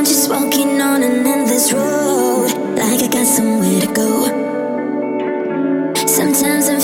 I'm just walking on an endless road, like I got somewhere to go. Sometimes I